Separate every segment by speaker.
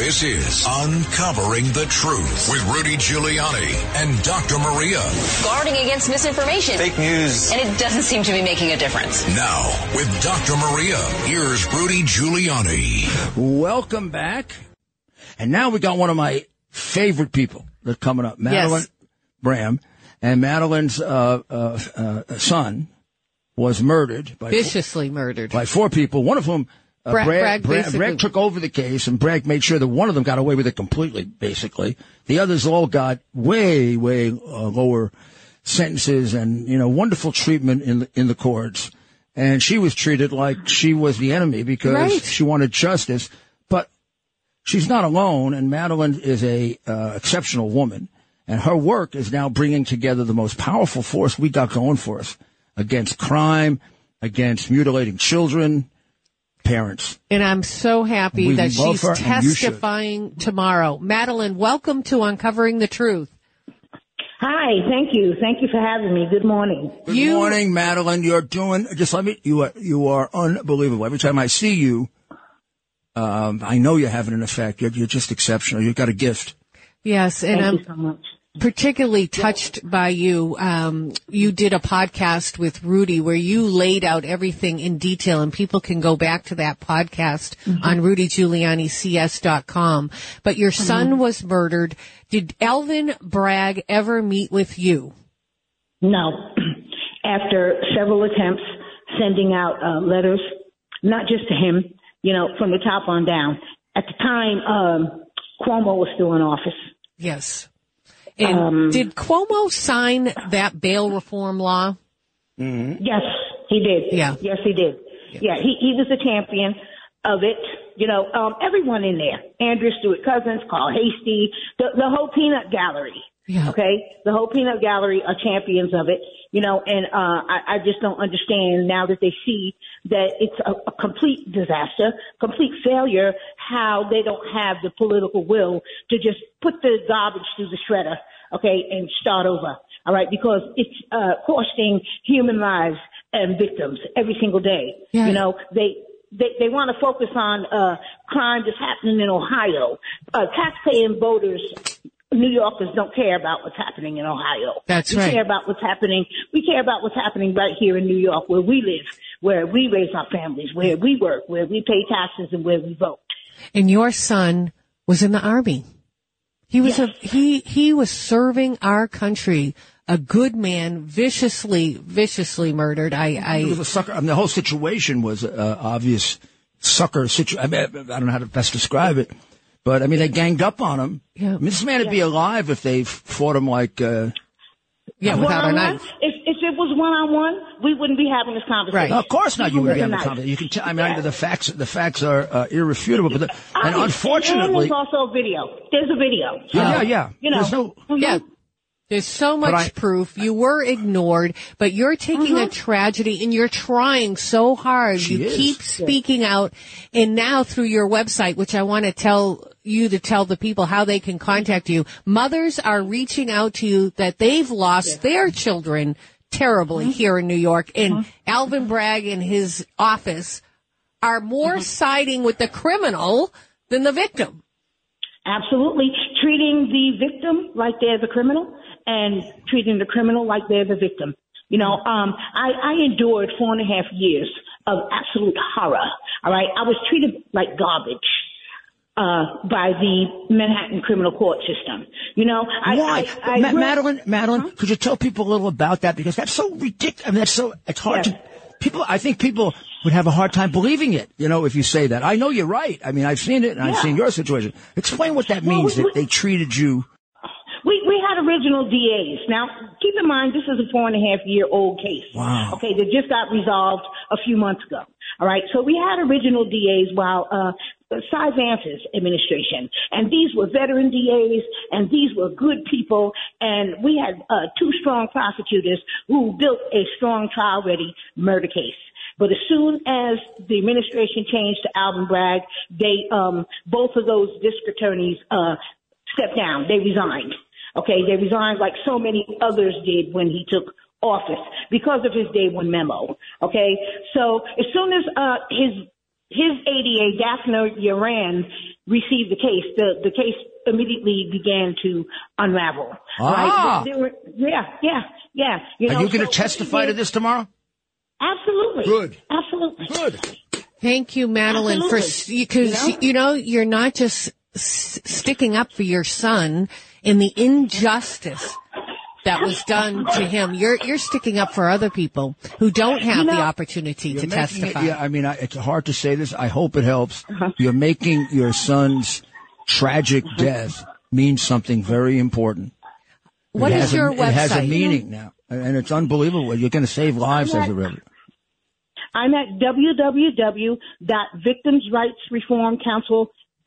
Speaker 1: This is Uncovering the Truth with Rudy Giuliani and Dr. Maria.
Speaker 2: Guarding against misinformation.
Speaker 3: Fake news.
Speaker 2: And it doesn't seem to be making a difference.
Speaker 1: Now, with Dr. Maria, here's Rudy Giuliani.
Speaker 4: Welcome back. And now we got one of my favorite people that's coming up, Madeline
Speaker 5: Yes.
Speaker 4: Brame. And Madeline's uh, uh, uh, son was murdered by
Speaker 5: viciously murdered.
Speaker 4: by four people, one of whom uh,
Speaker 5: Bra-
Speaker 4: Bragg,
Speaker 5: Bragg
Speaker 4: Bragg took over the case, and Bragg made sure that one of them got away with it completely. Basically, the others all got way, way uh, lower sentences and you know wonderful treatment in the, in the courts. And she was treated like she was the enemy because
Speaker 5: Right.
Speaker 4: she wanted justice, but she's not alone. And Madeline is a uh, exceptional woman, and her work is now bringing together the most powerful force we got going for us against crime, against mutilating children, parents.
Speaker 5: And I'm so happy
Speaker 4: We
Speaker 5: that she's
Speaker 4: her, and you should.
Speaker 5: testifying tomorrow. Madeline, welcome to Uncovering the Truth.
Speaker 6: Hi, thank you. Thank you for having me. Good morning.
Speaker 4: Good
Speaker 5: You-
Speaker 4: morning, Madeline. You're doing just let me. You are you are unbelievable. Every time I see you, um, I know you're having an effect. You're, you're just exceptional. You've got a gift.
Speaker 5: Yes, and
Speaker 6: Thank
Speaker 5: I'm
Speaker 6: you so much.
Speaker 5: Particularly touched by you. Um, you did a podcast with Rudy where you laid out everything in detail, and people can go back to that podcast
Speaker 6: Mm-hmm.
Speaker 5: on rudygiulianics.com. But your son was murdered. Did Alvin Bragg ever meet with you?
Speaker 6: No. After several attempts sending out uh, letters, not just to him, you know, from the top on down. At the time, um, Cuomo was still in office.
Speaker 5: Yes. And
Speaker 6: Um,
Speaker 5: did Cuomo sign that bail reform law?
Speaker 6: Yes, he did.
Speaker 5: Yeah.
Speaker 6: Yes, he did. Yeah, he, he was a champion of it. You know, um, everyone in there, Andrew Stewart Cousins, Carl Heastie, the, the whole peanut gallery.
Speaker 5: Yeah.
Speaker 6: Okay. The whole peanut gallery are champions of it, you know, and, uh, I, I just don't understand now that they see that it's a, a complete disaster, complete failure, how they don't have the political will to just put the garbage through the shredder, okay, and start over. All right. Because it's, uh, costing human lives and victims every single day.
Speaker 5: Yeah.
Speaker 6: You know, they, they, they want to focus on, uh, crime that's happening in Ohio. Uh, taxpaying voters New Yorkers don't care about what's happening in Ohio.
Speaker 5: That's
Speaker 6: we
Speaker 5: right.
Speaker 6: We care about what's happening. We care about what's happening right here in New York, where we live, where we raise our families, where we work, where we pay taxes, and where we vote.
Speaker 5: And your son was in the army. He was a, he, he was serving our country. A good man, viciously, viciously murdered. I,
Speaker 4: It was
Speaker 5: I,
Speaker 4: a sucker. I mean, the whole situation was uh, obvious sucker situation. I, mean, I don't know how to best describe it, but I mean, they ganged up on him.
Speaker 5: Yeah.
Speaker 4: I mean, this man would be alive if they fought him like. Uh,
Speaker 5: yeah, without a
Speaker 6: One-on-one?
Speaker 5: knife.
Speaker 6: If, if it was one on one, we wouldn't be having this conversation.
Speaker 5: Right.
Speaker 4: of course not. You
Speaker 6: Even
Speaker 4: would be having
Speaker 6: a
Speaker 4: a conversation. You can. T- I mean,
Speaker 6: Yeah.
Speaker 4: the facts. The facts are uh, irrefutable. But the, and
Speaker 6: mean,
Speaker 4: unfortunately,
Speaker 6: and there's also a video. There's a video.
Speaker 4: yeah,
Speaker 6: So,
Speaker 4: yeah, yeah.
Speaker 6: You know,
Speaker 4: There's no.
Speaker 5: Yeah. There's so much
Speaker 4: I-
Speaker 5: proof. You were ignored, but you're taking a tragedy and you're trying so hard.
Speaker 4: She
Speaker 5: you
Speaker 4: is.
Speaker 5: keep speaking out. And now through your website, which I want to tell you to tell the people how they can contact you, mothers are reaching out to you that they've lost their children terribly mm-hmm. here in New York. And mm-hmm. Alvin Bragg and his office are more mm-hmm. siding with the criminal than the victim.
Speaker 6: Absolutely. Treating the victim like they're the criminal and treating the criminal like they're the victim. You know, um, I, I endured four and a half years of absolute horror. All right. I was treated like garbage. Uh, by the Manhattan criminal court system. You know, I,
Speaker 4: Why,
Speaker 6: I, I
Speaker 4: Ma-
Speaker 6: read-
Speaker 4: Madeline? Madeline, could you tell people a little about that because that's so ridiculous. I mean, that's so it's hard
Speaker 6: Yes.
Speaker 4: to people. I think people would have a hard time believing it. You know, if you say that. I know you're right. I mean, I've seen it and I've seen your situation. Explain what that
Speaker 6: Well,
Speaker 4: means
Speaker 6: we-
Speaker 4: that they treated you.
Speaker 6: We we had original DAs. Now, keep in mind, this is a four and a half year old case.
Speaker 4: Wow.
Speaker 6: Okay, that just got resolved a few months ago. All right, so we had original DAs while uh, Cy Vance's administration, and these were veteran DAs, and these were good people, and we had uh, two strong prosecutors who built a strong trial-ready murder case. But as soon as the administration changed to Alvin Bragg, they um, both of those district attorneys uh, stepped down. They resigned. Okay, they resigned like so many others did when he took office because of his day one memo. Okay, so as soon as uh, his his ADA, Daphne Yaran, received the case, the, the case immediately began to unravel.
Speaker 4: Ah.
Speaker 6: Right? There were, yeah, yeah, yeah. You
Speaker 4: Are you going
Speaker 6: so
Speaker 4: to testify to this tomorrow?
Speaker 6: Absolutely.
Speaker 4: Good.
Speaker 6: Absolutely.
Speaker 4: Good.
Speaker 5: Thank you, Madeline, for because
Speaker 6: You know?
Speaker 5: you know you're not just s- sticking up for your son in the injustice that was done to him. You're you're sticking up for other people who don't have the opportunity to
Speaker 4: making it-
Speaker 5: testify.
Speaker 4: yeah, I mean, I, it's hard to say this. I hope it helps.
Speaker 6: Uh-huh.
Speaker 4: You're making your son's tragic
Speaker 6: Uh-huh.
Speaker 4: death mean something very important.
Speaker 5: What
Speaker 4: It
Speaker 5: is
Speaker 4: has a-
Speaker 5: your
Speaker 4: It has a meaning now, and it's unbelievable. You're going to save lives as a result.
Speaker 6: I'm at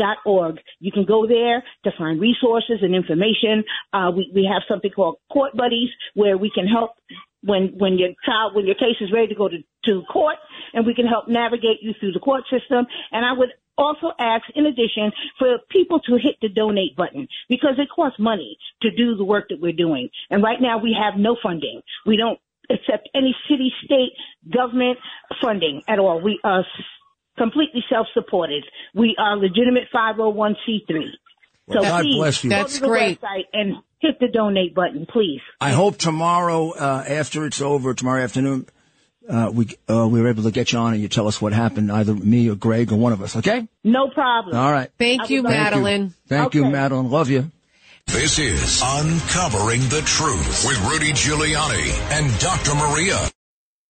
Speaker 6: www.victimsrightsreformcouncil.org. You can go there to find resources and information. Uh, we, we have something called Court Buddies where we can help when, when your child, when your case is ready to go to, to court and we can help navigate you through the court system. And I would also ask, in addition, for people to hit the donate button because it costs money to do the work that we're doing. And right now we have no funding. We don't accept any city, state, government funding at all. We s- completely self-supported. We are legitimate 501c3.
Speaker 4: Well, God
Speaker 6: please,
Speaker 4: bless you.
Speaker 6: Go
Speaker 5: That's
Speaker 6: to the
Speaker 5: great.
Speaker 6: website and hit the donate button, please.
Speaker 4: I hope tomorrow, uh, after it's over, tomorrow afternoon, uh, we uh, we were able to get you on and you tell us what happened, either me or Greg or one of us. Okay?
Speaker 6: No problem.
Speaker 4: All right.
Speaker 5: Thank you,
Speaker 6: Thank you.
Speaker 5: Madeline.
Speaker 4: Thank you, Madeline. Love you.
Speaker 1: This is Uncovering the Truth with Rudy Giuliani and Dr. Maria.